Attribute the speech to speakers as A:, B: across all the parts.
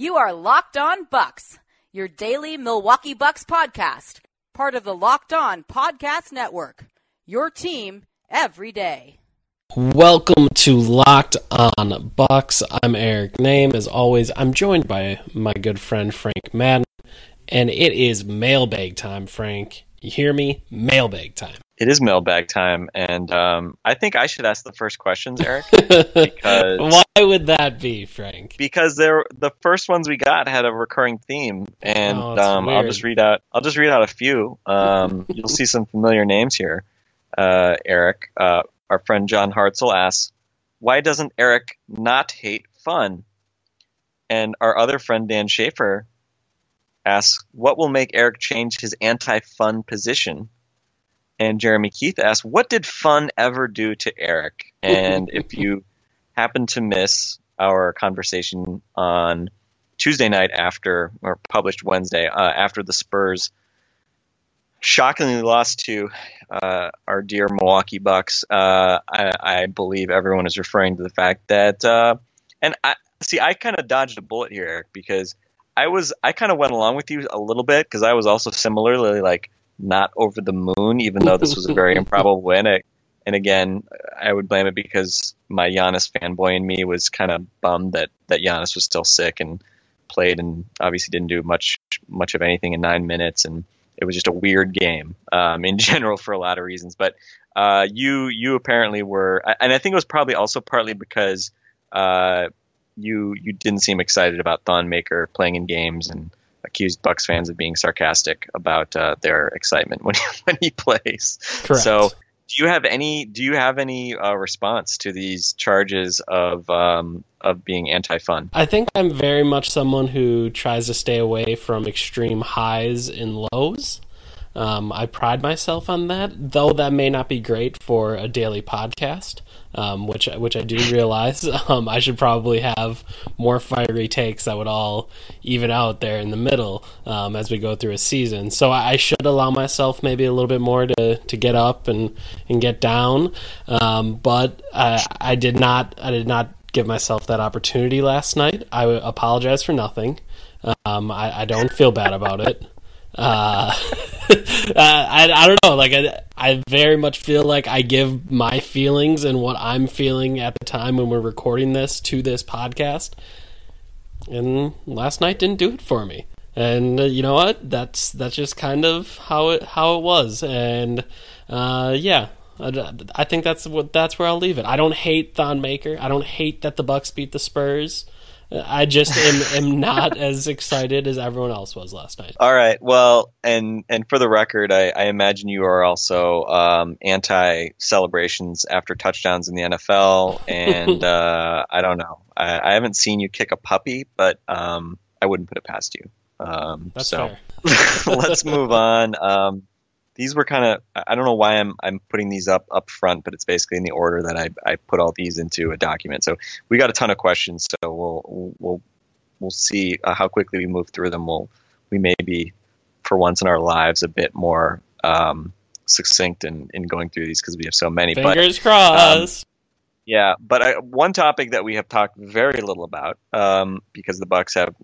A: You are Locked On Bucks, your daily Milwaukee Bucks podcast, part of the Locked On Podcast Network. Your team every day.
B: Welcome to Locked On Bucks. I'm Eric Nehm. As always, I'm joined by my good friend Frank Madden, and it is mailbag time, Frank. You hear me? Mailbag time.
C: It is mailbag time, and um, I think I should ask the first questions, Eric. because
B: Why would that be, Frank?
C: because they're the first ones we got had a recurring theme, and
B: Oh,
C: um, I'll just read out. I'll just read out a few. Um, you'll see some familiar names here. Uh, Eric, uh, our friend John Hartzell asks, "Why doesn't Eric not hate fun?" And our other friend Dan Schaefer asks, "What will make Eric change his anti-fun position?" And Jeremy Keith asks, "What did fun ever do to Eric?" And if you happen to miss our conversation on Tuesday night after, or published Wednesday uh, after the Spurs shockingly lost to uh, our dear Milwaukee Bucks, uh, I, I believe everyone is referring to the fact that, uh, and I see, I kind of dodged a bullet here, Eric, because I was, I kind of went along with you a little bit because I was also similarly like not over the moon, even though this was a very improbable win. It, and again, I would blame it because my Giannis fanboy in me was kind of bummed that that Giannis was still sick and played and obviously didn't do much much of anything in nine minutes, and it was just a weird game um, in general for a lot of reasons. But uh, you you apparently were, and I think it was probably also partly because uh, you you didn't seem excited about Thon Maker playing in games and accused Bucks fans of being sarcastic about uh, their excitement when he, when he plays.
B: Correct.
C: So, do you have any? Do you have any uh, response to these charges of um, of being anti-fun?
B: I think I'm very much someone who tries to stay away from extreme highs and lows. Um, I pride myself on that, though that may not be great for a daily podcast, um, which which I do realize. Um, I should probably have more fiery takes that would all even out there in the middle um, as we go through a season. So I, I should allow myself maybe a little bit more to, to get up and, and get down. Um, but I, I did not I did not give myself that opportunity last night. I apologize for nothing. Um, I, I don't feel bad about it. Uh, I, I don't know. Like I, I very much feel like I give my feelings and what I'm feeling at the time when we're recording this to this podcast. And last night didn't do it for me. And uh, you know what? That's that's just kind of how it how it was. And uh, yeah, I, I think that's what that's where I'll leave it. I don't hate Thon Maker. I don't hate that the Bucks beat the Spurs. I just am, am not as excited as everyone else was last night.
C: All right. Well, and and for the record, I, I imagine you are also um, anti celebrations after touchdowns in the NFL. And uh, I don't know. I, I haven't seen you kick a puppy, but um, I wouldn't put it past you. Um,
B: That's
C: so
B: fair.
C: let's move on. Um, these were kind of I don't know why I'm I'm putting these up up front, but it's basically in the order that I I put all these into a document. So we got a ton of questions, so we'll we'll we'll see uh, how quickly we move through them. We'll we may be for once in our lives a bit more um, succinct in, in going through these because we have so many. But
B: Fingers crossed.
C: yeah, but I, one topic that we have talked very little about um, because the Bucks have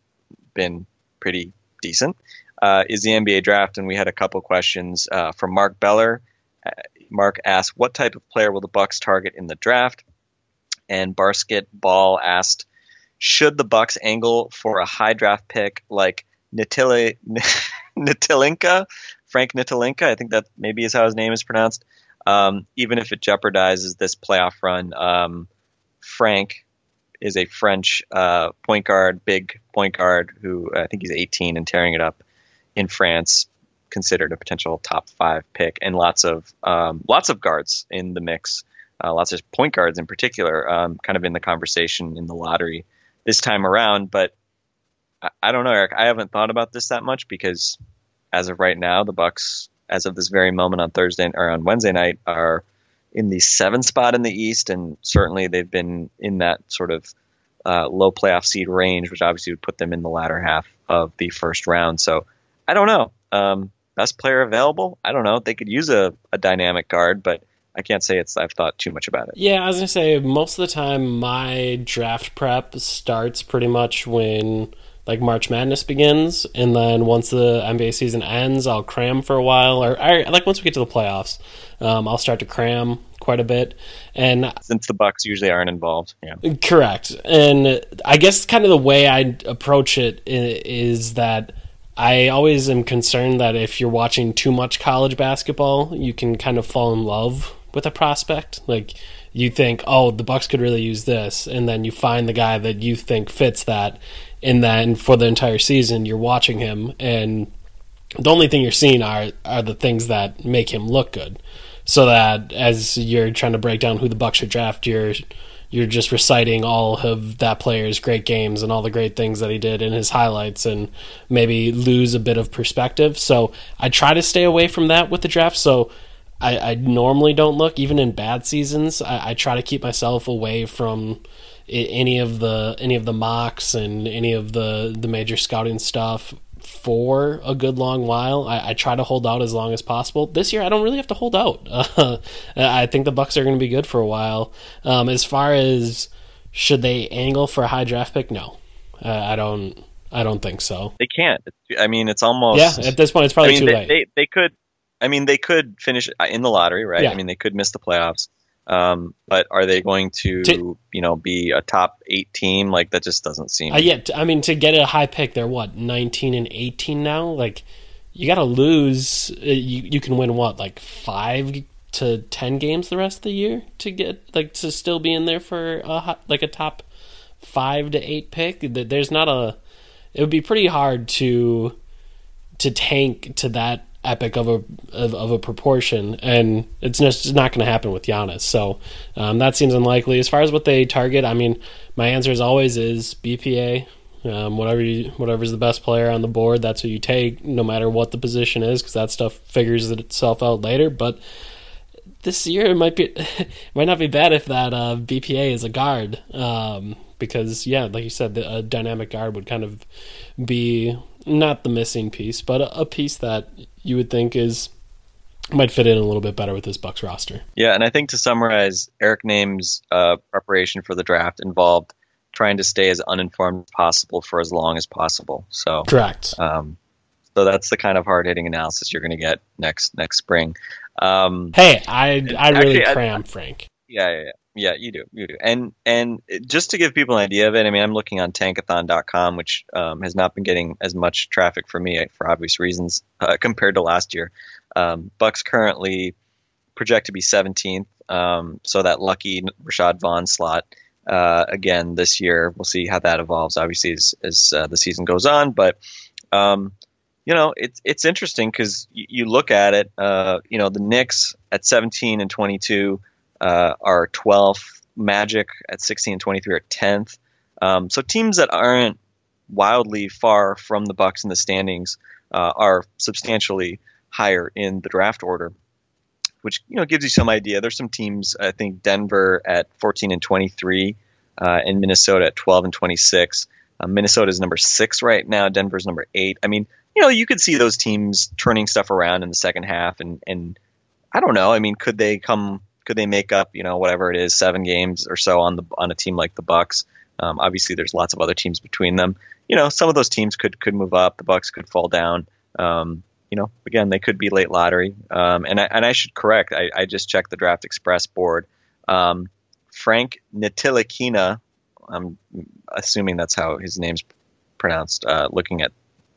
C: been pretty decent uh, is the NBA draft, and we had a couple questions uh, from Mark Beller. Uh, Mark asked, "What type of player will the Bucks target in the draft?" And Barsket Ball asked, "Should the Bucks angle for a high draft pick like Nitili, Nitilinka, Frank Nitilinka? I think that maybe is how his name is pronounced. Um, even if it jeopardizes this playoff run, um, Frank is a French uh, point guard, big point guard who I think he's 18 and tearing it up in France. Considered a potential top five pick, and lots of um, lots of guards in the mix. Uh, lots of point guards in particular, um, kind of in the conversation in the lottery this time around. But I, I don't know, Eric. I haven't thought about this that much because as of right now, the Bucks, as of this very moment on Thursday or on Wednesday night, are in the seven spot in the East, and certainly they've been in that sort of uh, low playoff seed range, which obviously would put them in the latter half of the first round. So I don't know. Um, best player available? I don't know. They could use a, a dynamic guard, but I can't say it's I've thought too much about it.
B: Yeah, I was gonna say most of the time my draft prep starts pretty much when like March Madness begins, and then once the NBA season ends, I'll cram for a while, or, or like once we get to the playoffs, um, I'll start to cram quite a bit. And
C: since the Bucks usually aren't involved, yeah,
B: correct. And I guess kind of the way I approach it is that I always am concerned that if you're watching too much college basketball, you can kind of fall in love with a prospect. Like you think, oh, the Bucks could really use this, and then you find the guy that you think fits that, and then for the entire season you're watching him, and the only thing you're seeing are are the things that make him look good. So that as you're trying to break down who the Bucks should draft, you're you're just reciting all of that player's great games and all the great things that he did in his highlights and maybe lose a bit of perspective. So I try to stay away from that with the draft. So I, I normally don't look, even in bad seasons. I, I try to keep myself away from any of the any of the mocks and any of the the major scouting stuff for a good long while. I, I, try to hold out as long as possible. This year, I don't really have to hold out. Uh, I think the Bucks are going to be good for a while. Um, as far as should they angle for a high draft pick, no, uh, I don't. I don't think so.
C: They can't. I mean, it's almost
B: yeah. At this point, it's probably
C: I mean,
B: too
C: they,
B: late.
C: They, they could. I mean, they could finish in the lottery, right?
B: Yeah.
C: I mean, they could miss the playoffs. Um, but are they going to,
B: To-
C: you know, be a top eight team? Like that just doesn't seem.
B: Uh, yeah, I mean, to get a high pick, they're what nineteen and eighteen now. Like, you got to lose. Uh, you you can win what like five to ten games the rest of the year to get like to still be in there for a like a top five to eight pick. There's not a. It would be pretty hard to to tank to that epic of a of, of a proportion, and it's just not going to happen with Giannis. So um, that seems unlikely. As far as what they target, I mean, my answer is always is BPA. Um, whatever you, whatever's the best player on the board, that's who you take, no matter what the position is, because that stuff figures itself out later. But this year it might be it might not be bad if that uh, BPA is a guard, um, because yeah, like you said, the, a dynamic guard would kind of be not the missing piece, but a, a piece that you would think is might fit in a little bit better with this Bucks roster.
C: Yeah, and I think to summarize, Eric Nehm's uh, preparation for the draft involved trying to stay as uninformed as possible for as long as possible. So
B: Correct.
C: Um, so that's the kind of hard hitting analysis you're going to get next next spring. Um,
B: Hey, I I really
C: Actually, I-
B: cram Frank.
C: yeah, yeah, yeah, yeah, you do, you do. And and just to give people an idea of it, I mean, I'm looking on Tankathon.com, which um, has not been getting as much traffic for me for obvious reasons uh, compared to last year. Um, Bucks currently project to be 17th, um, so that lucky Rashad Vaughn slot. Uh, again this year, we'll see how that evolves. Obviously, as, as uh, the season goes on, but um, you know, it's it's interesting because you, you look at it. Uh, you know, the Knicks at 17 and 22 uh, are 12th. Magic at 16 and 23 are 10th. Um, so teams that aren't wildly far from the Bucks in the standings uh, are substantially higher in the draft order, which you know gives you some idea. There's some teams. I think Denver at 14 and 23, uh, and Minnesota at 12 and 26. Uh, Minnesota is number six right now. Denver's number eight. I mean, you know, you could see those teams turning stuff around in the second half, and and I don't know. I mean, could they come? Could they make up? You know, whatever it is, seven games or so on the on a team like the Bucks. Um, obviously, there's lots of other teams between them. You know, some of those teams could could move up. The Bucks could fall down. Um, you know, again, they could be late lottery. Um, and I and I should correct. I, I just checked the Draft Express board. Um, Frank Ntilikina, I'm assuming that's how his name's pronounced. Uh, looking at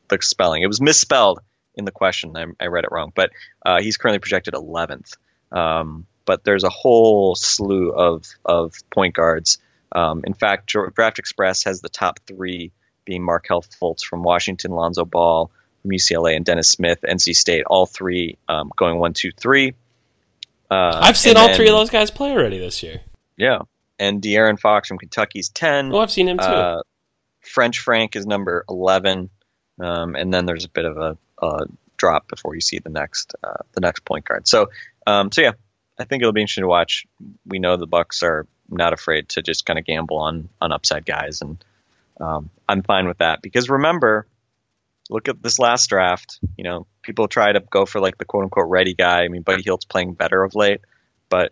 C: the spelling, it was misspelled in the question. I, I read it wrong, but uh, he's currently projected 11th. Um, but there's a whole slew of of point guards. Um, in fact, Dra- Draft Express has the top three being Markelle Fultz from Washington, Lonzo Ball from UCLA, and Dennis Smith, NC State. All three um, going one, two, three. Uh,
B: I've seen all
C: then-
B: three of those guys play already this year.
C: Yeah, and De'Aaron Fox from Kentucky's ten.
B: Oh, I've seen him too.
C: Uh, French Frank is number 11, um, and then there's a bit of a, a drop before you see the next uh, the next point guard. So um, so yeah, I think it'll be interesting to watch. We know the Bucks are not afraid to just kind of gamble on on upside guys, and um, I'm fine with that because remember, look at this last draft. You know, people try to go for like the quote unquote ready guy. I mean, Buddy Hield's playing better of late, but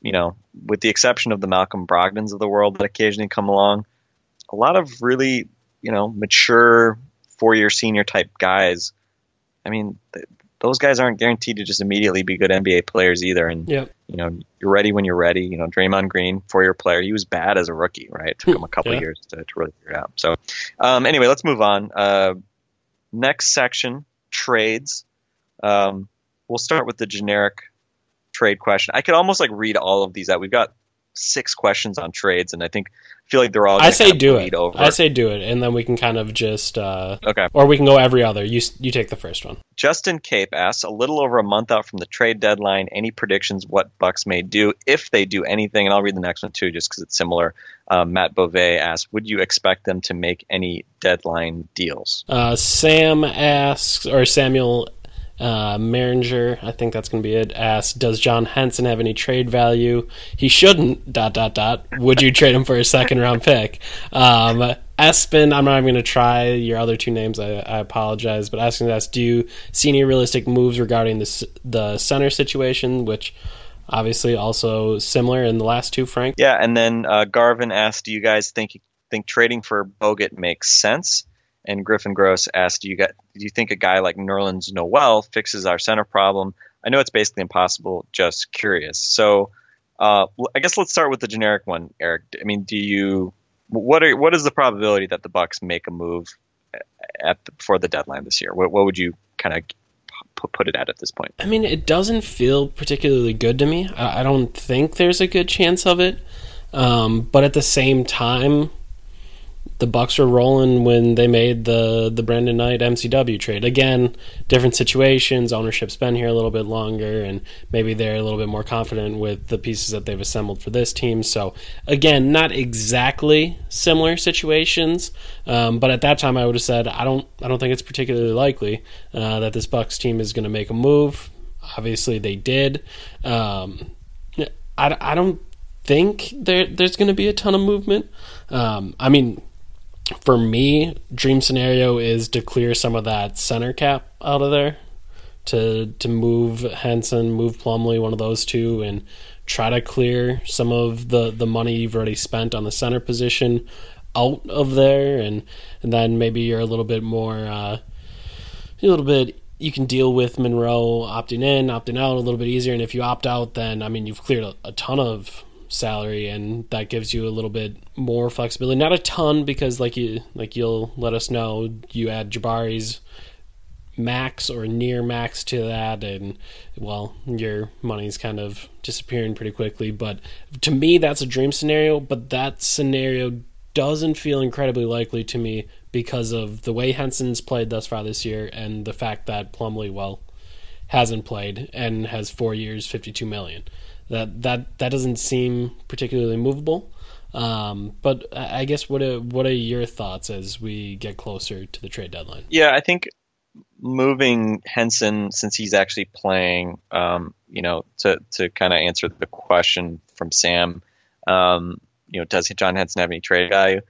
C: you know, with the exception of the Malcolm Brogdons of the world that occasionally come along, a lot of really you know mature four year senior type guys. I mean, those guys aren't guaranteed to just immediately be good NBA players either. And
B: Yep.
C: you know, you're ready when you're ready. You know, Draymond Green, four year player, he was bad as a rookie, right? It took him a couple
B: Yeah.
C: years to, to really figure it out. So, um, anyway, let's move on. Uh, next section, trades. Um, we'll start with the generic trade question. I could almost like read all of these out. We've got six questions on trades, and I think feel like they're all.
B: I say do it.
C: Over.
B: I say do it, and then we can kind of just, uh,
C: okay.
B: or we can go every other. You you take the first one.
C: Justin Cape asks, a little over a month out from the trade deadline, any predictions what Bucks may do if they do anything? And I'll read the next one too, just because it's similar. Um, Matt Beauvais asks, would you expect them to make any deadline deals?
B: Uh, Sam asks, or Samuel uh, Maringer, I think that's going to be it, asks, does John Henson have any trade value? He shouldn't, dot, dot, dot. Would you trade him for a second round pick? Um, Espen, I'm not even going to try your other two names. I, I apologize. But asking us, do you see any realistic moves regarding the, the center situation, which obviously also similar in the last two, Frank?
C: Yeah, and then uh, Garvin asked, do you guys think think trading for Bogut makes sense? And Griffin Gross asked, do you do you think a guy like Nerlens Noel fixes our center problem? I know it's basically impossible. Just curious. So, uh, I guess let's start with the generic one, Eric. I mean, do you what are what is the probability that the Bucks make a move at the, before the deadline this year? What, what would you kind of put, put it at at this point?
B: I mean, it doesn't feel particularly good to me. I, I don't think there's a good chance of it. Um, but at the same time, the Bucks were rolling when they made the the Brandon Knight MCW trade. Again, different situations. Ownership's been here a little bit longer, and maybe they're a little bit more confident with the pieces that they've assembled for this team. So, again, not exactly similar situations, um, but at that time, I would have said I don't I don't think it's particularly likely uh, that this Bucks team is going to make a move. Obviously, they did. Um, I, I don't think there there's going to be a ton of movement. Um, I mean, for me, dream scenario is to clear some of that center cap out of there, to to move Henson, move Plumlee, one of those two, and try to clear some of the the money you've already spent on the center position out of there, and and then maybe you're a little bit more, uh, a little bit. You can deal with Monroe opting in, opting out a little bit easier, and if you opt out, then I mean you've cleared a, a ton of salary and that gives you a little bit more flexibility. Not a ton because like you like you'll let us know you add jabari's max or near max to that and well your money's kind of disappearing pretty quickly. But to me that's a dream scenario but that scenario doesn't feel incredibly likely to me because of the way henson's played thus far this year and the fact that plumlee well hasn't played and has four years 52 million that that that doesn't seem particularly movable um, but I guess what are, what are your thoughts as we get closer to the trade deadline?
C: Yeah, I think moving Henson since he's actually playing, um, you know, to to kind of answer the question from Sam, um, you know, does John Henson have any trade value?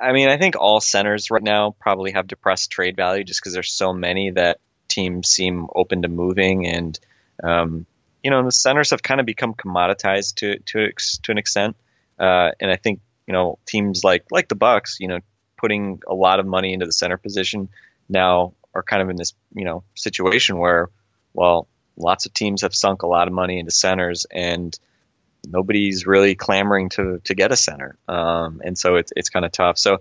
C: I mean, I think all centers right now probably have depressed trade value just because there's so many that teams seem open to moving, and um, you know, the centers have kind of become commoditized to to to an extent, uh, and I think you know teams like like the Bucks, you know, putting a lot of money into the center position now are kind of in this you know situation where well lots of teams have sunk a lot of money into centers and nobody's really clamoring to to get a center. Um, and so it's it's kind of tough. So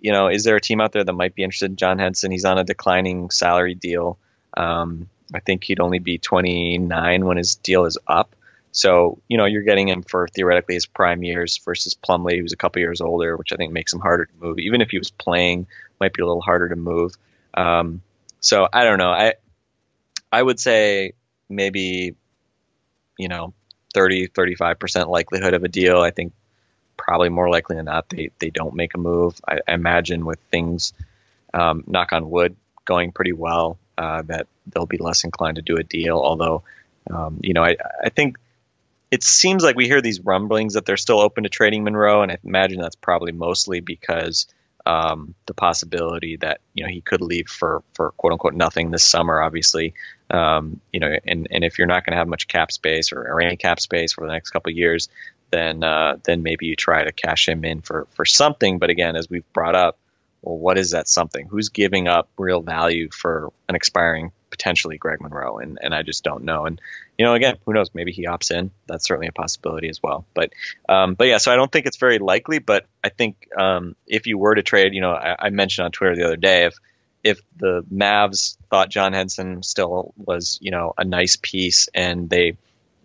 C: you know is there a team out there that might be interested in John Henson? He's on a declining salary deal. Um, I think he'd only be 29 when his deal is up so you know you're getting him for theoretically his prime years versus Plumlee who's a couple years older which I think makes him harder to move even if he was playing might be a little harder to move um, so I don't know. I I would say maybe you know 30 35% likelihood of a deal. I think probably more likely than not they they don't make a move. I, I imagine with things, um, knock on wood, going pretty well, uh, that they'll be less inclined to do a deal. Although, um, you know, I I think it seems like we hear these rumblings that they're still open to trading Monroe, and I imagine that's probably mostly because um, the possibility that you know he could leave for for quote unquote nothing this summer. Obviously, um, you know, and and if you're not going to have much cap space or, or, any cap space for the next couple years, then uh, then maybe you try to cash him in for for something. But again, as we've brought up, well, what is that something? Who's giving up real value for an expiring potentially Greg Monroe? And and I just don't know. And you know, again, who knows? Maybe he opts in. That's certainly a possibility as well. But um, but yeah, so I don't think it's very likely. But I think um, if you were to trade, you know, I, I mentioned on Twitter the other day if if the Mavs thought John Henson still was, you know, a nice piece, and they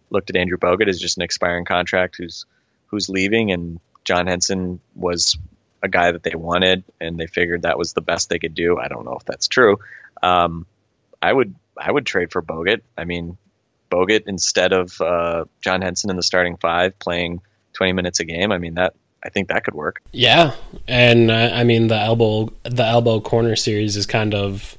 C: looked at Andrew Bogut as just an expiring contract who's who's leaving, and John Henson was a guy that they wanted, and they figured that was the best they could do. I don't know if that's true. Um, I would I would trade for Bogut. I mean, Bogut instead of uh, John Henson in the starting five, playing 20 minutes a game. I mean that I think that could work.
B: Yeah, and uh, I mean the elbow the elbow corner series is kind of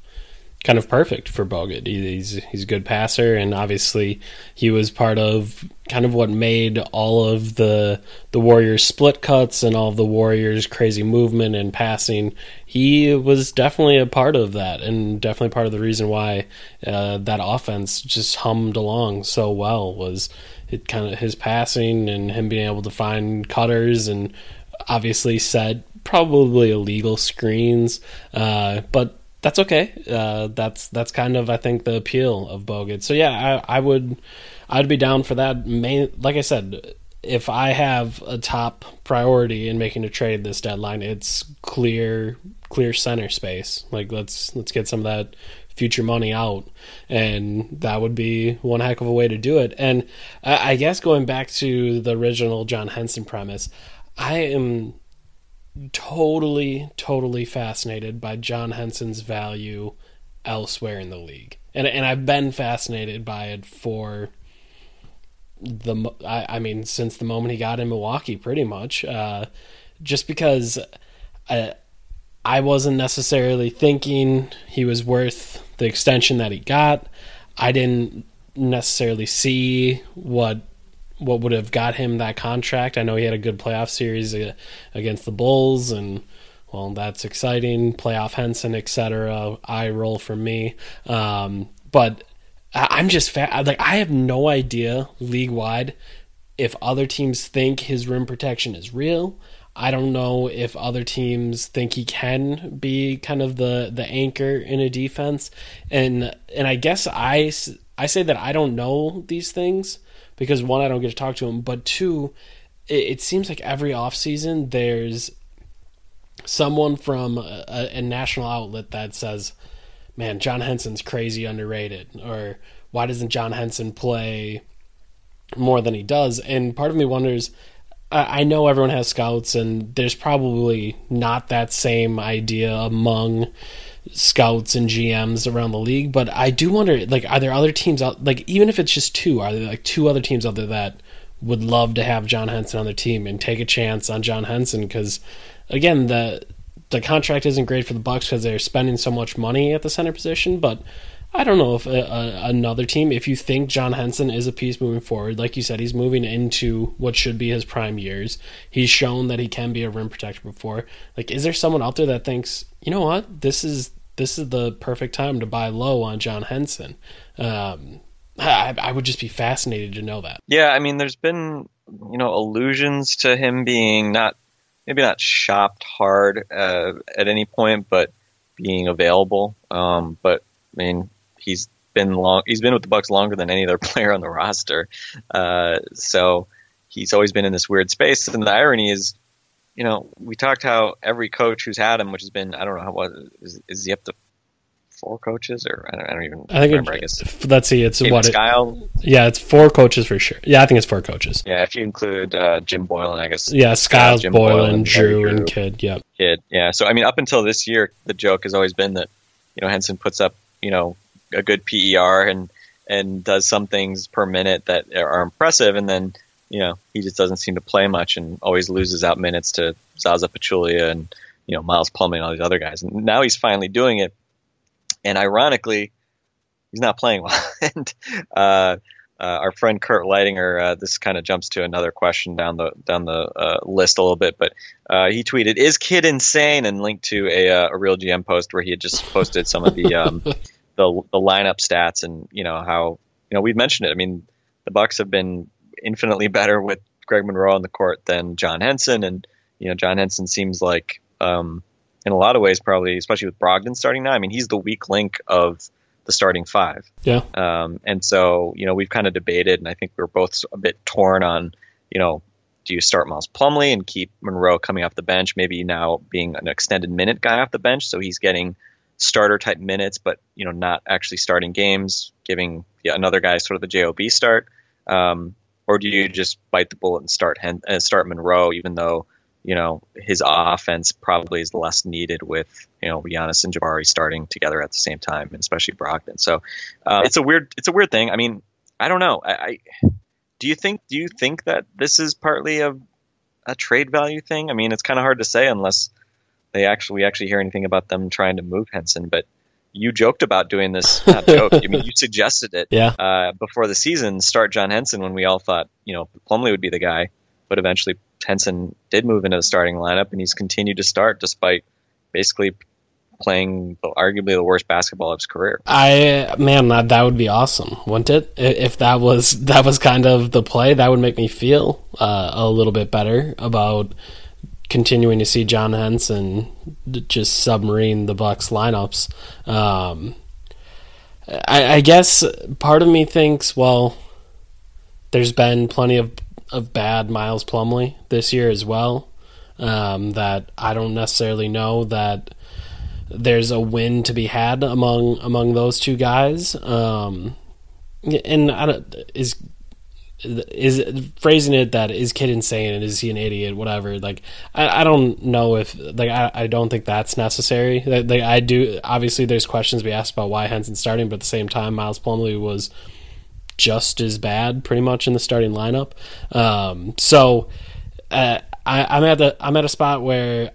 B: kind of perfect for Bogut. He's he's a good passer, and obviously he was part of kind of what made all of the the Warriors split cuts and all of the Warriors crazy movement and passing. He was definitely a part of that, and definitely part of the reason why uh, that offense just hummed along so well was it kind of his passing and him being able to find cutters and obviously set probably illegal screens, uh, but that's okay. Uh, that's that's kind of I think the appeal of Bogut. So yeah, I, I would I'd be down for that. Main, like I said, if I have a top priority in making a trade this deadline, it's clear clear center space. Like let's let's get some of that future money out, and that would be one heck of a way to do it. And I, I guess going back to the original John Henson premise, I am totally, totally fascinated by John Henson's value elsewhere in the league, and and I've been fascinated by it for the I, I mean since the moment he got in Milwaukee, pretty much, uh, just because I I wasn't necessarily thinking he was worth the extension that he got. I didn't necessarily see what what would have got him that contract. I know he had a good playoff series against the Bulls, and well, that's exciting. Playoff Henson, etc. I roll for me, um, but I'm just fa- like I have no idea league wide if other teams think his rim protection is real. I don't know if other teams think he can be kind of the the anchor in a defense, and and I guess I I say that I don't know these things because one, I don't get to talk to him, but two, it, it seems like every offseason there's someone from a, a, national outlet that says, man, John Henson's crazy underrated, or why doesn't John Henson play more than he does? And part of me wonders. I know everyone has scouts, and there's probably not that same idea among scouts and GMs around the league, but I do wonder like are there other teams out like even if it's just two, are there like two other teams out there that would love to have John Henson on their team and take a chance on John Henson cuz again the the contract isn't great for the Bucks cuz they're spending so much money at the center position, but I don't know if a, a, another team, if you think John Henson is a piece moving forward, like you said, he's moving into what should be his prime years. He's shown that he can be a rim protector before. Like, is there someone out there that thinks, you know what, this is this is the perfect time to buy low on John Henson. Um, I, I, would just be fascinated to know that.
C: Yeah, I mean, there's been you know allusions to him being not maybe not shopped hard uh, at any point, but being available. Um, but I mean, he's been long. He's been with the Bucks longer than any other player on the roster, uh, so he's always been in this weird space. And the irony is, you know, we talked how every coach who's had him, which has been I don't know how what is, is he up to four coaches or I don't, I don't even I think remember. It, I guess
B: let's see, it's what Skiles. yeah, it's four coaches for sure. Yeah, I think it's four coaches.
C: Yeah, if you include uh, Jim Boylen, I guess.
B: Yeah, Skiles, uh, Boylen, Boylen, Drew, Drew, and Kidd. Yep.
C: Kidd. Yeah. So I mean, up until this year, the joke has always been that you know Henson puts up you know a good PER and and does some things per minute that are impressive, and then you know, he just doesn't seem to play much and always loses out minutes to Zaza Pachulia and you know Miles Plumlee and all these other guys. And now he's finally doing it. And ironically, he's not playing well. and uh, uh, our friend Kurt Leidinger, uh, this kind of jumps to another question down the down the uh, list a little bit, but uh, he tweeted, "Is Kidd insane?" and linked to a, uh, a real GM post where he had just posted some of the um, the, the lineup stats and you know how you know we've mentioned it. I mean, the Bucks have been infinitely better with Greg Monroe on the court than John Henson, and you know John Henson seems like um, in a lot of ways probably, especially with Brogdon starting now. I mean, he's the weak link of the starting five.
B: Yeah.
C: Um, and so, you know, we've kind of debated, and I think we're both a bit torn on, you know, do you start Miles Plumlee and keep Monroe coming off the bench, maybe now being an extended minute guy off the bench, so he's getting starter type minutes, but you know, not actually starting games, giving yeah, another guy sort of the job start, um, or do you just bite the bullet and start Hen- uh, start Monroe, even though you know, his offense probably is less needed with, you know, Giannis and Jabari starting together at the same time, and especially Brogdon. So uh, it's a weird, it's a weird thing. I mean, I don't know. I, I do you think, do you think that this is partly a, a trade value thing? I mean, it's kind of hard to say unless they actually, we actually hear anything about them trying to move Henson, but you joked about doing this. Not joke. I mean, you suggested it.
B: Yeah.
C: Uh, before the season, start John Henson when we all thought, you know, Plumlee would be the guy, but eventually Henson did move into the starting lineup, and he's continued to start despite basically playing arguably the worst basketball of his career.
B: I man, that that would be awesome, wouldn't it? If that was that was kind of the play, that would make me feel uh, a little bit better about continuing to see John Henson just submarine the Bucks lineups. Um, I, I guess part of me thinks, well, there's been plenty of of bad Miles Plumlee this year as well. Um, that I don't necessarily know that there's a win to be had among among those two guys. Um, and I don't, is is phrasing it that is Kidd insane and is he an idiot? Whatever. Like I, I don't know if like I, I don't think that's necessary. Like I do. Obviously, there's questions be asked about why henson starting, but at the same time, Miles Plumlee was just as bad, pretty much in the starting lineup. Um, so uh, I, am at the I'm at a spot where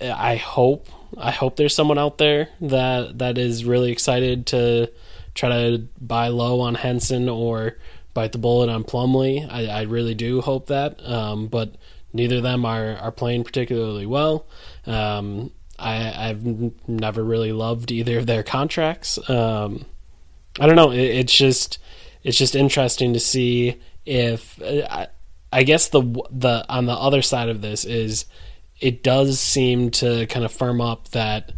B: I hope I hope there's someone out there that that is really excited to try to buy low on Henson or bite the bullet on Plumlee. I, I really do hope that, um, but neither of them are are playing particularly well. Um, I, I've never really loved either of their contracts. Um, I don't know. It, it's just it's just interesting to see if I, I guess the the on the other side of this is it does seem to kind of firm up that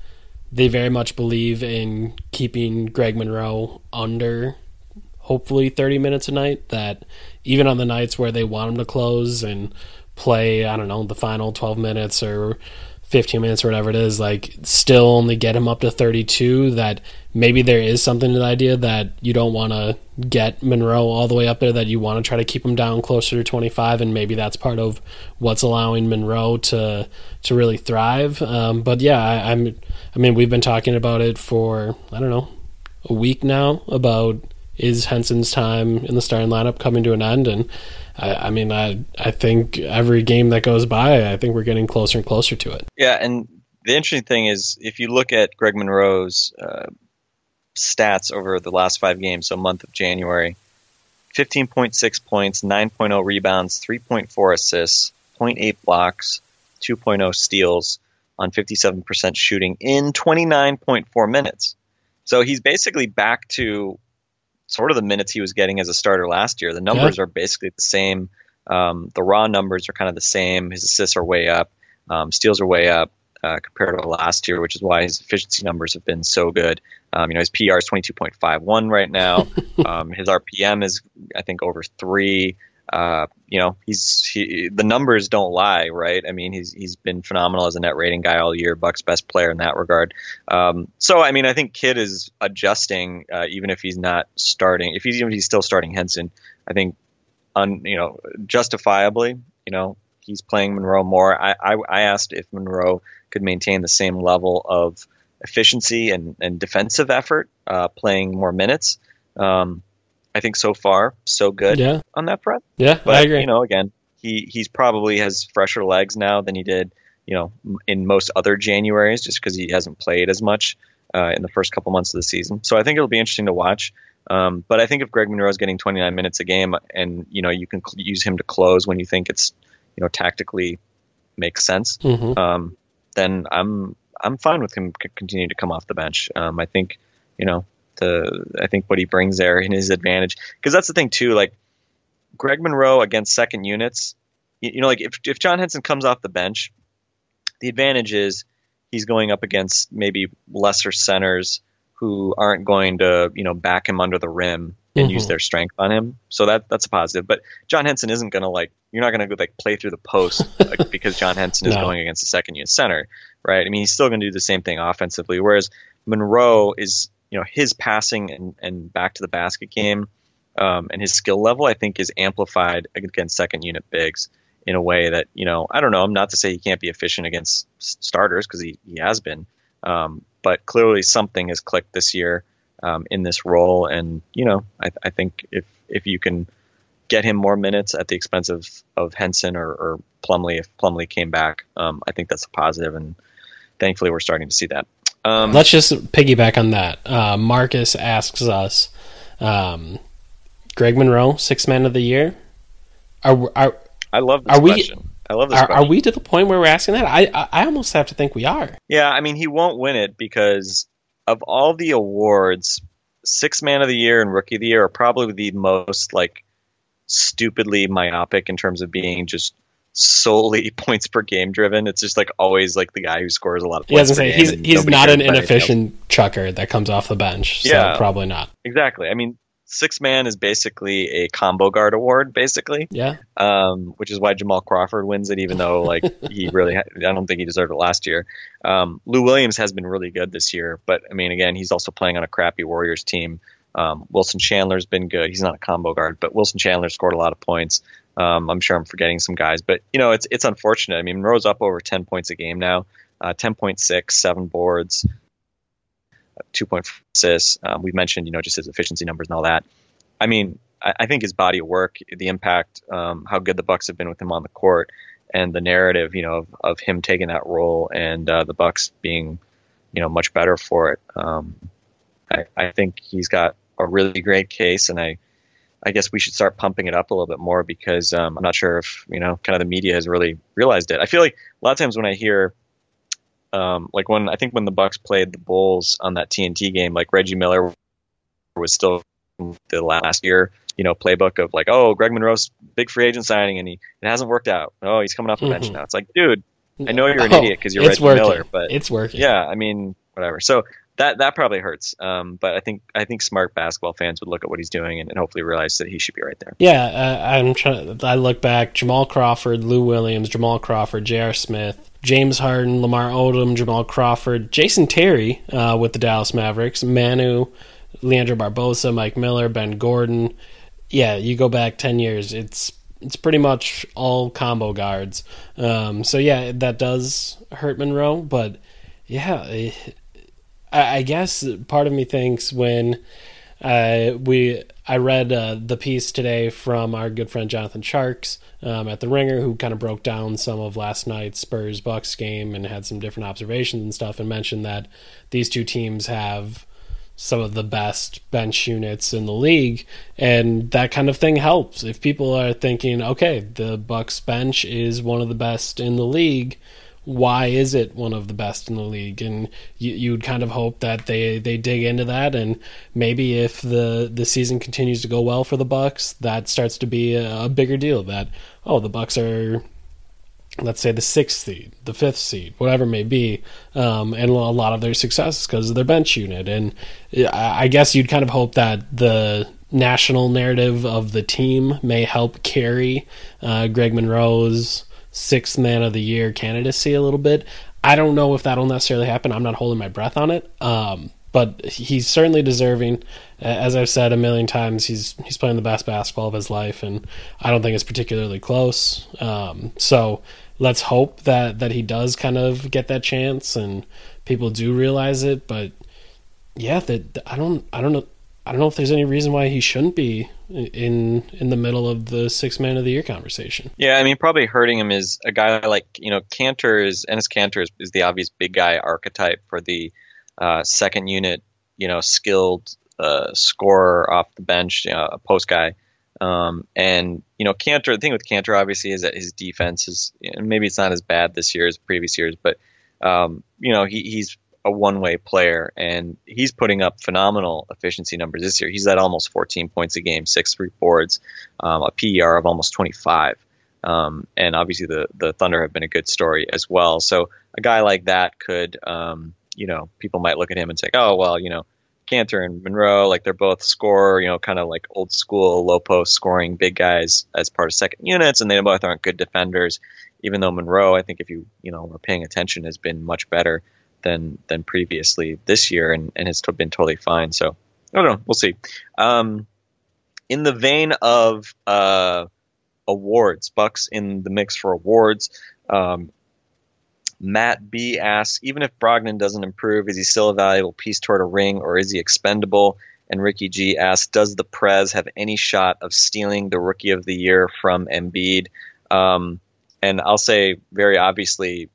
B: they very much believe in keeping Greg Monroe under hopefully 30 minutes a night that even on the nights where they want him to close and play I don't know the final 12 minutes or 15 minutes or whatever it is, like still only get him up to 32, that maybe there is something to the idea that you don't want to get Monroe all the way up there, that you want to try to keep him down closer to 25, and maybe that's part of what's allowing Monroe to to really thrive. Um, but yeah, I, I'm, I mean, we've been talking about it for, I don't know, a week now about is Henson's time in the starting lineup coming to an end, and I, I, mean, I I think every game that goes by, I think we're getting closer and closer to it.
C: Yeah, and the interesting thing is, if you look at Greg Monroe's uh, stats over the last five games, so month of January, 15.6 points, 9.0 rebounds, 3.4 assists, 0.8 blocks, 2.0 steals on 57% shooting in 29.4 minutes. So he's basically back to sort of the minutes he was getting as a starter last year. The numbers yeah. are basically the same. Um, the raw numbers are kind of the same. His assists are way up. Um, steals are way up uh, compared to last year, which is why his efficiency numbers have been so good. Um, you know, his PR is 22.51 right now. Um, his RPM is, I think, over three uh, you know, he's he, the numbers don't lie, right? I mean, he's he's been phenomenal as a net rating guy all year, Buck's best player in that regard. Um, so, I mean, I think Kidd is adjusting, uh, even if he's not starting. If he's even if he's still starting Henson, I think, un, you know, justifiably, you know, he's playing Monroe more. I, I, I asked if Monroe could maintain the same level of efficiency and, and defensive effort, uh, playing more minutes. Um, I think so far so good
B: Yeah,
C: on that front.
B: yeah,
C: But
B: I agree.
C: you know, again, he he's probably has fresher legs now than he did, you know, in most other Januaries, just because he hasn't played as much uh, in the first couple months of the season. So I think it'll be interesting to watch. Um, but I think if Greg Monroe is getting 29 minutes a game, and you know, you can cl- use him to close when you think it's, you know, tactically makes sense,
B: Mhm.
C: um, then I'm I'm fine with him c- continuing to come off the bench. Um, I think, you know, the I think what he brings there in his advantage because that's the thing too. Like Greg Monroe against second units, you, you know, like if if John Henson comes off the bench, the advantage is he's going up against maybe lesser centers who aren't going to you know back him under the rim and
B: Mhm.
C: use their strength on him. So that that's a positive. But John Henson isn't going to like you're not going to go like play through the post like, because John Henson is
B: No.
C: going against a second unit center, right? I mean, he's still going to do the same thing offensively. Whereas Monroe is you know his passing and, and back to the basket game um, and his skill level I think is amplified against second unit bigs in a way that you know I don't know. I'm not to say he can't be efficient against starters because he, he has been, um, but clearly something has clicked this year um, in this role, and you know I, I think if if you can get him more minutes at the expense of, of Henson or, or Plumlee if Plumlee came back, um, I think that's a positive, and thankfully we're starting to see that. Um,
B: Let's just piggyback on that. Uh, Marcus asks us, um, Greg Monroe, six man of the year. Are are
C: I love this
B: are we-
C: question. I love this
B: are,
C: question.
B: are we to the point where we're asking that? I I I almost have to think we are.
C: Yeah, I mean, he won't win it because of all the awards, six man of the year and rookie of the year are probably the most like stupidly myopic in terms of being just solely points per game driven. It's just like always like the guy who scores a lot of points. per
B: say he's he's not an inefficient chucker that comes off the bench. So
C: Yeah.
B: probably not.
C: Exactly. I mean, six man is basically a combo guard award, basically.
B: Yeah.
C: um, which is why Jamal Crawford wins it, even though like he really, ha- I don't think he deserved it last year. Um, Lou Williams has been really good this year, but I mean, again, he's also playing on a crappy Warriors team. Um, Wilson Chandler's been good. He's not a combo guard, but Wilson Chandler scored a lot of points. Um, I'm sure I'm forgetting some guys, but you know, it's it's unfortunate. I mean, Monroe's up over 10 points a game now, uh, 10.6, seven boards, uh, 2.4 assists. Um, we mentioned, you know, just his efficiency numbers and all that. I mean, I, I think his body of work, the impact, um, how good the Bucks have been with him on the court, and the narrative, you know, of, of him taking that role and uh, the Bucks being, you know, much better for it. Um, I, I think he's got a really great case, and I, I guess we should start pumping it up a little bit more because um, I'm not sure if you know, kind of the media has really realized it. I feel like a lot of times when I hear, um, like when I think when the Bucks played the Bulls on that TNT game, like Reggie Miller was still the last year, you know, playbook of like, oh, Greg Monroe's big free agent signing and he it hasn't worked out. Oh, he's coming off the bench
B: Mhm.
C: now. It's like, dude, I know you're an
B: Oh,
C: idiot because you're Reggie
B: working.
C: Miller, but
B: it's working.
C: yeah, I mean, whatever. So that that probably hurts. Um, but I think I think smart basketball fans would look at what he's doing and, and hopefully realize that he should be right there.
B: Yeah, uh, I'm trying. I look back: Jamal Crawford, Lou Williams, Jamal Crawford, J.R. Smith, James Harden, Lamar Odom, Jamal Crawford, Jason Terry uh, with the Dallas Mavericks, Manu, Leandro Barbosa, Mike Miller, Ben Gordon. Yeah, you go back ten years. It's it's pretty much all combo guards. Um, so yeah, that does hurt Monroe, but yeah, eh, I, I guess part of me thinks when uh, we I read uh, the piece today from our good friend Jonathan Tjarks um, at the Ringer, who kind of broke down some of last night's Spurs Bucks game and had some different observations and stuff, and mentioned that these two teams have some of the best bench units in the league, and that kind of thing helps. If people are thinking, okay, the Bucks bench is one of the best in the league, why is it one of the best in the league? And you, you'd kind of hope that they, they dig into that, and maybe if the the season continues to go well for the Bucks, that starts to be a, a bigger deal. That oh, the Bucks are let's say the sixth seed, the fifth seed, whatever it may be, um, and a lot of their success is because of their bench unit. And I I guess you'd kind of hope that the national narrative of the team may help carry uh, Greg Monroe's sixth man of the year candidacy a little bit. I don't know if that'll necessarily happen. I'm not holding my breath on it. Um, but he's certainly deserving. As I've said a million times, he's he's playing the best basketball of his life, and I don't think it's particularly close. Um, so let's hope that that he does kind of get that chance, and people do realize it. But yeah, that I don't I don't know. I don't know if there's any reason why he shouldn't be in in the middle of the six man of the year conversation.
C: Yeah, I mean, probably hurting him is a guy like you know Kanter is Enes Kanter is, is the obvious big guy archetype for the uh, second unit, you know, skilled uh, scorer off the bench, you know, a post guy. Um, and you know, Kanter. The thing with Kanter obviously is that his defense is maybe it's not as bad this year as previous years, but um, you know, he, he's a one way player, and he's putting up phenomenal efficiency numbers this year. He's at almost 14 points a game, six three boards, um, a PER of almost 25. Um, and obviously, the, the Thunder have been a good story as well. So, a guy like that could, um, you know, people might look at him and say, oh, well, you know, Kanter and Monroe, like they're both score, you know, kind of like old school low post scoring big guys as part of second units, and they both aren't good defenders. Even though Monroe, I think if you you know are paying attention, has been much better than than previously this year and, and has been totally fine. So I don't know. We'll see. Um, in the vein of uh, awards, Bucks in the mix for awards. Um, Matt B asks, even if Brogdon doesn't improve, is he still a valuable piece toward a ring, or is he expendable? And Ricky G asks, does the Prez have any shot of stealing the Rookie of the Year from Embiid? Um, and I'll say very obviously,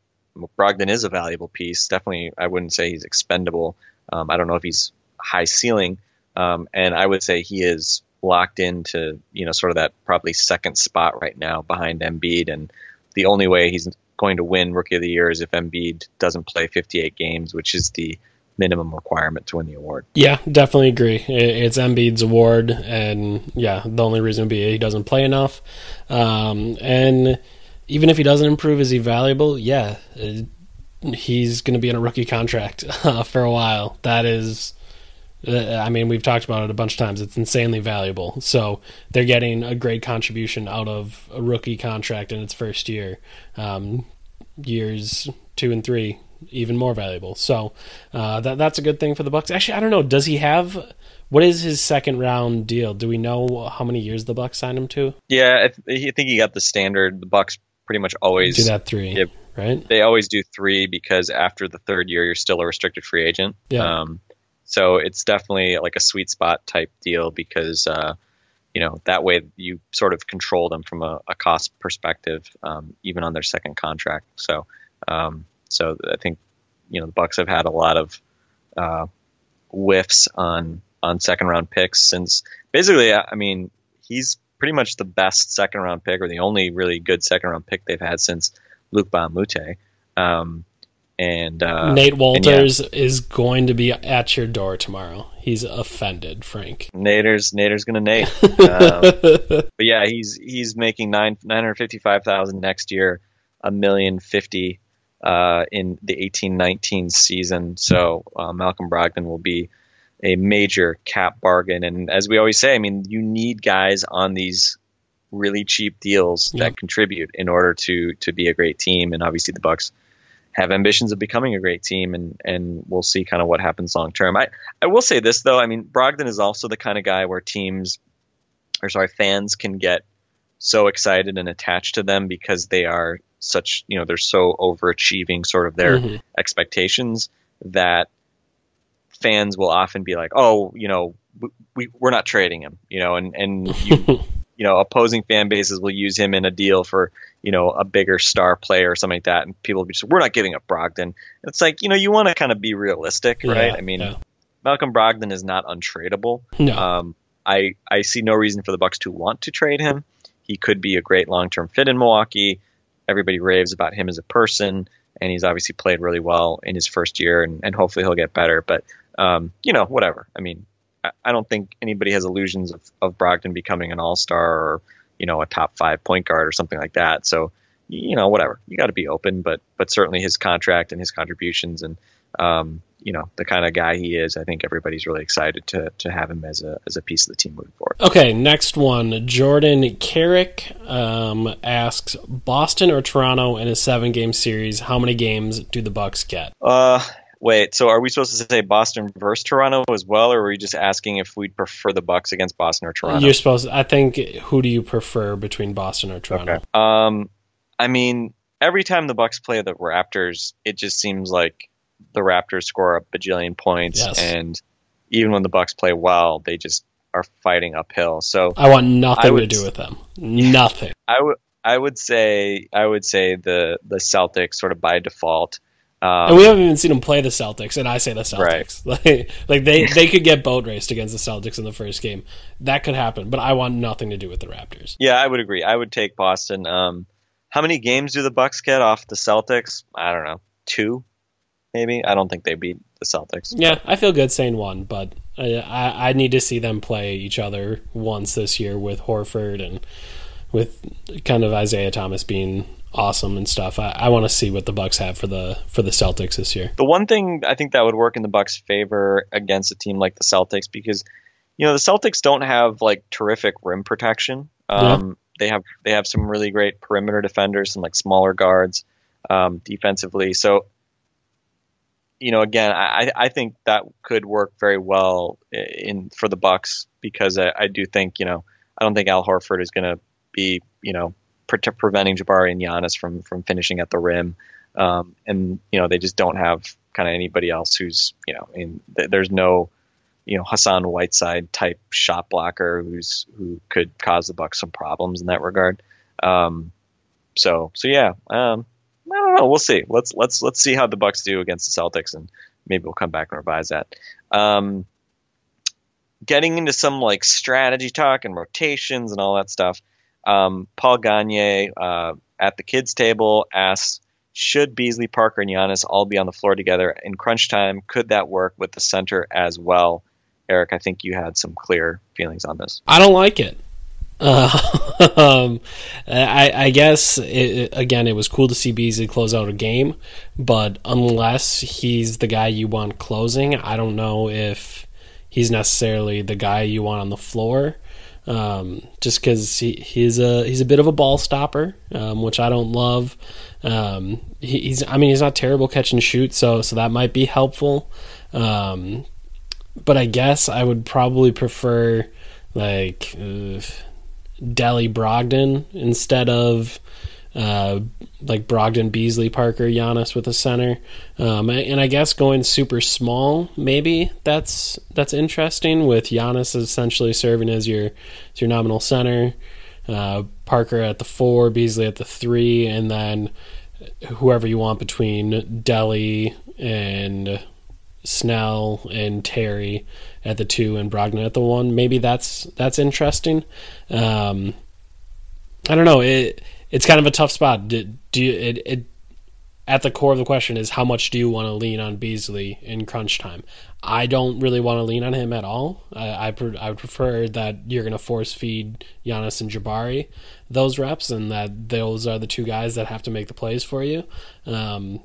C: Brogdon is a valuable piece. Definitely, I wouldn't say he's expendable. Um, I don't know if he's high ceiling, um, and I would say he is locked into you know sort of that probably second spot right now behind Embiid. And the only way he's going to win Rookie of the Year is if Embiid doesn't play 58 games, which is the minimum requirement to win the award.
B: Yeah, definitely agree. It's Embiid's award, and yeah, the only reason would be he doesn't play enough, um, and even if he doesn't improve, is he valuable? Yeah, uh, he's going to be in a rookie contract uh, for a while. That is, uh, I mean, we've talked about it a bunch of times. It's insanely valuable. So they're getting a great contribution out of a rookie contract in its first year. Um, years two and three, even more valuable. So uh, that that's a good thing for the Bucks. Actually, I don't know. Does he have? What is his second round deal? Do we know how many years the Bucks signed him to?
C: Yeah, I, th- I think he got the standard. The Bucks pretty much always
B: do that three, yeah, right?
C: They always do three because after the third year, you're still a restricted free agent.
B: Yeah.
C: Um, so it's definitely like a sweet spot type deal because uh, you know that way you sort of control them from a, a cost perspective, um, even on their second contract. So um, so I think you know the Bucks have had a lot of uh, whiffs on on second round picks since basically I mean he's pretty much the best second round pick or the only really good second round pick they've had since Luke Moute. Um, and uh,
B: Nate Wolters yeah. is going to be at your door tomorrow. He's offended, Frank.
C: Nader's Nader's gonna Nate. um, but yeah, he's he's making nine nine hundred fifty five thousand next year, a million fifty uh, in the eighteen nineteen season. So uh, Malcolm Brogdon will be a major cap bargain. And as we always say, I mean, you need guys on these really cheap deals that contribute in order to to be a great team. And obviously, the Bucks have ambitions of becoming a great team, and and we'll see kind of what happens long term. I I will say this though, I mean, Brogdon is also the kind of guy where teams, or sorry, fans can get so excited and attached to them because they are such you know they're so overachieving sort of their mm-hmm. expectations that fans will often be like, oh, you know, we, we're not trading him, you know, and, and you, you know, opposing fan bases will use him in a deal for, you know, a bigger star player or something like that. And people will be just, we're not giving up Brogdon. It's like, you know, you want to kind of be realistic, yeah, right? I mean, yeah. Malcolm Brogdon is not untradeable.
B: No.
C: Um, I, I see no reason for the Bucks to want to trade him. He could be a great long term fit in Milwaukee. Everybody raves about him as a person, and he's obviously played really well in his first year, and, and hopefully he'll get better. But um, you know, whatever. I mean, I, I don't think anybody has illusions of, of Brogdon becoming an all star or, you know, a top five point guard or something like that. So, you know, whatever. You got to be open, but but certainly his contract and his contributions and um, you know the kind of guy he is, I think everybody's really excited to to have him as a as a piece of the team moving forward.
B: Okay, next one, Jordan Carrick um, asks Boston or Toronto in a seven game series. How many games do the Bucks get?
C: Uh, Wait, so are we supposed to say Boston versus Toronto as well, or are we just asking if we'd prefer the Bucks against Boston or Toronto?
B: You're supposed. To, I think. Who do you prefer between Boston or Toronto? Okay.
C: Um, I mean, every time the Bucks play the Raptors, it just seems like the Raptors score a bajillion points,
B: yes.
C: and even when the Bucks play well, they just are fighting uphill. So
B: I want nothing
C: I would-
B: to do with them. Nothing.
C: I would I would say I would say the the Celtics sort of by default. Um,
B: and we haven't even seen them play the Celtics, and I say the Celtics. Like, like they, they could get boat raced against the Celtics in the first game. That could happen, but I want nothing to do with the Raptors.
C: yeah, I would agree. I would take Boston. Um, how many games do the Bucks get off the Celtics? I don't know, two, maybe. I don't think they beat the Celtics.
B: Yeah, I feel good saying one, but I, I, I need to see them play each other once this year with Horford and with kind of Isaiah Thomas being awesome and stuff. I, I want to see what the Bucks have for the for the Celtics this year.
C: The one thing I think that would work in the Bucks' favor against a team like the Celtics because you know the Celtics don't have like terrific rim protection. Um, They have they have some really great perimeter defenders, and like smaller guards um, defensively. So you know, again, I, I think that could work very well in for the Bucks because I, I do think you know I don't think Al Horford is going to be you know pre- preventing Jabari and Giannis from from finishing at the rim, um, and you know they just don't have kind of anybody else who's you know in th- there's no you know Hassan Whiteside type shot blocker who's who could cause the Bucks some problems in that regard. Um, so so yeah, um, I don't know. We'll see. Let's let's let's see how the Bucks do against the Celtics, and maybe we'll come back and revise that. Um, getting into some like strategy talk and rotations and all that stuff. Um, Paul Gagne uh, at the kids table asks, should Beasley, Parker, and Giannis all be on the floor together in crunch time? Could that work with the center as well? Eric, I think you had some clear feelings on this.
B: I don't like it. Uh, um, I, I guess it, again, it was cool to see Beasley close out a game, but unless he's the guy you want closing, I don't know if he's necessarily the guy you want on the floor. Um, just because he, he's a he's a bit of a ball stopper, um, which I don't love. Um, he, he's I mean he's not terrible catch and shoot, so so that might be helpful. Um, but I guess I would probably prefer like uh, Delly Brogdon instead of uh, like Brogdon, Beasley, Parker, Giannis with a center, um, and I guess going super small maybe that's that's interesting with Giannis essentially serving as your as your nominal center, uh, Parker at the four, Beasley at the three, and then whoever you want between Delly and Snell and Terry at the two and Brogdon at the one. Maybe that's that's interesting. Um, I don't know. It it's kind of a tough spot. Do, do you, it, it at the core of the question is how much do you want to lean on Beasley in crunch time? I don't really want to lean on him at all. I I, pre- I prefer that you're going to force feed Giannis and Jabari those reps, and that those are the two guys that have to make the plays for you. Um,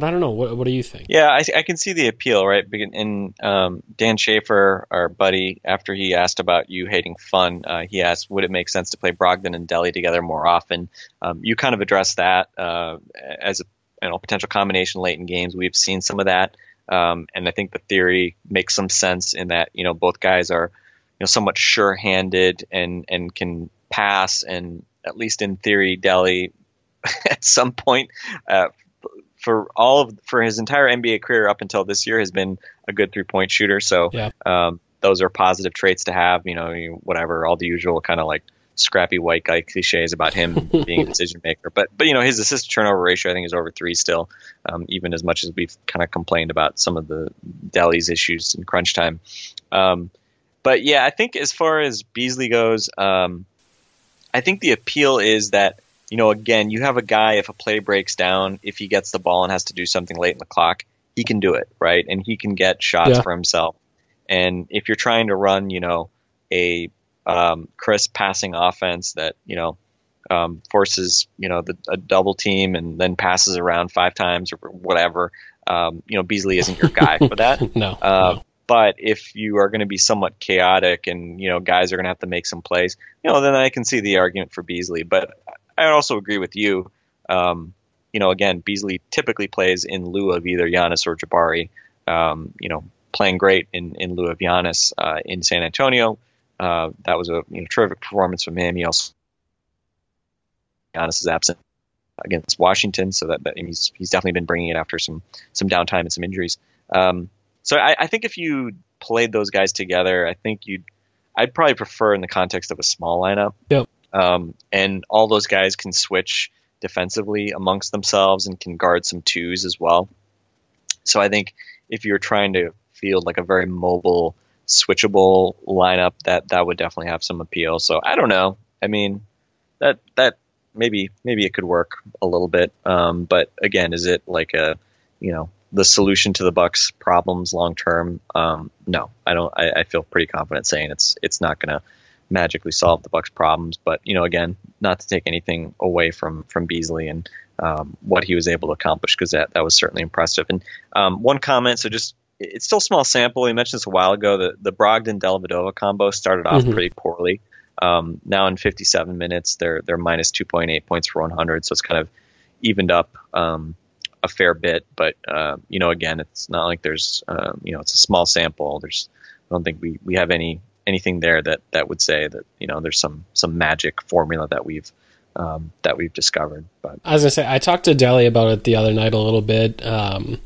B: but I don't know. What, what do you think?
C: Yeah, I, I can see the appeal, right? And um, Dan Schaefer, our buddy, after he asked about you hating fun, uh, he asked, would it make sense to play Brogdon and Delly together more often? Um, you kind of addressed that uh, as a you know, potential combination late in games. We've seen some of that, um, and I think the theory makes some sense in that you know both guys are you know somewhat sure-handed and and can pass, and at least in theory, Delly at some point. Uh, for all of for his entire NBA career up until this year has been a good three point shooter. So
B: Yeah.
C: um, those are positive traits to have. You know, whatever all the usual kind of like scrappy white guy cliches about him being a decision maker. But but you know his assist turnover ratio I think is over three still, um, even as much as we've kind of complained about some of the Delly's issues in crunch time. Um, but yeah, I think as far as Beasley goes, um, I think the appeal is that you know, again, you have a guy, if a play breaks down, if he gets the ball and has to do something late in the clock, he can do it, right? And he can get shots
B: Yeah.
C: for himself. And if you're trying to run, you know, a um, crisp passing offense that, you know, um, forces, you know, the, a double team and then passes around five times or whatever, um, you know, Beasley isn't your guy for that.
B: No.
C: Uh,
B: no.
C: But if you are going to be somewhat chaotic and you know guys are going to have to make some plays, you know, then I can see the argument for Beasley. But I also agree with you. Um, you know, again, Beasley typically plays in lieu of either Giannis or Jabari. Um, you know, playing great in, in lieu of Giannis uh, in San Antonio. Uh, that was a you know, terrific performance from him. He also Giannis is absent against Washington, so that, that he's he's definitely been bringing it after some some downtime and some injuries. Um, so I, I think if you played those guys together, I think you'd I'd probably prefer in the context of a small lineup.
B: Yep.
C: Um, and all those guys can switch defensively amongst themselves and can guard some twos as well. So I think if you're trying to field like a very mobile, switchable lineup, that that would definitely have some appeal. So I don't know. I mean, that that maybe maybe it could work a little bit. Um, but again, is it like a you know the solution to the Bucks' problems long term? Um, no, I don't. I, I, feel pretty confident saying it's it's not going to magically solve the Bucks' problems. But you know, again, not to take anything away from from Beasley and um, what he was able to accomplish because that that was certainly impressive. And um, one comment, so just it's still small sample. We mentioned this a while ago. The the Brogdon Dellavedova combo started off mm-hmm. pretty poorly. Um, now in 57 minutes, they're they're minus 2.8 points for 100, so it's kind of evened up um, a fair bit. But uh, you know, again, it's not like there's uh, you know it's a small sample. There's I don't think we, we have any anything there that, that would say that you know there's some some magic formula that we've um, that we've discovered. But
B: as I say I talked to Delly about it the other night a little bit. Um,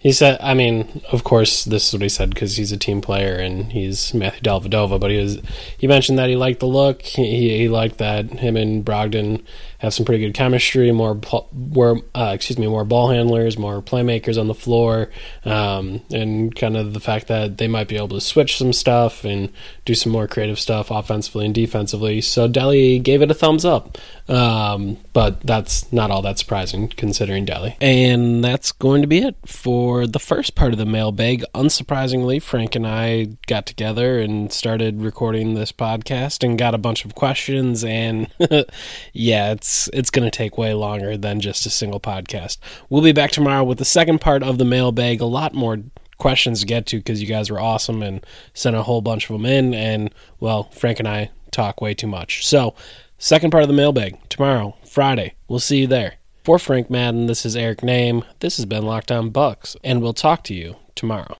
B: he said, I mean, of course, this is what he said because he's a team player and he's Matthew Dellavedova. But he was, he mentioned that he liked the look. He, he liked that him and Brogdon have some pretty good chemistry. More, uh, excuse me, more ball handlers, more playmakers on the floor, um, and kind of the fact that they might be able to switch some stuff and do some more creative stuff offensively and defensively. So Delly gave it a thumbs up. Um, but that's not all that surprising considering Delly. And that's going to be it for the first part of the mailbag. Unsurprisingly, Frank and I got together and started recording this podcast and got a bunch of questions. And yeah, it's it's going to take way longer than just a single podcast. We'll be back tomorrow with the second part of the mailbag. A lot more questions to get to because you guys were awesome and sent a whole bunch of them in. And well, Frank and I talk way too much. So Second part of the mailbag tomorrow, Friday. We'll see you there. For Frank Madden, this is Eric Nehm. This has been Locked On Bucks, and we'll talk to you tomorrow.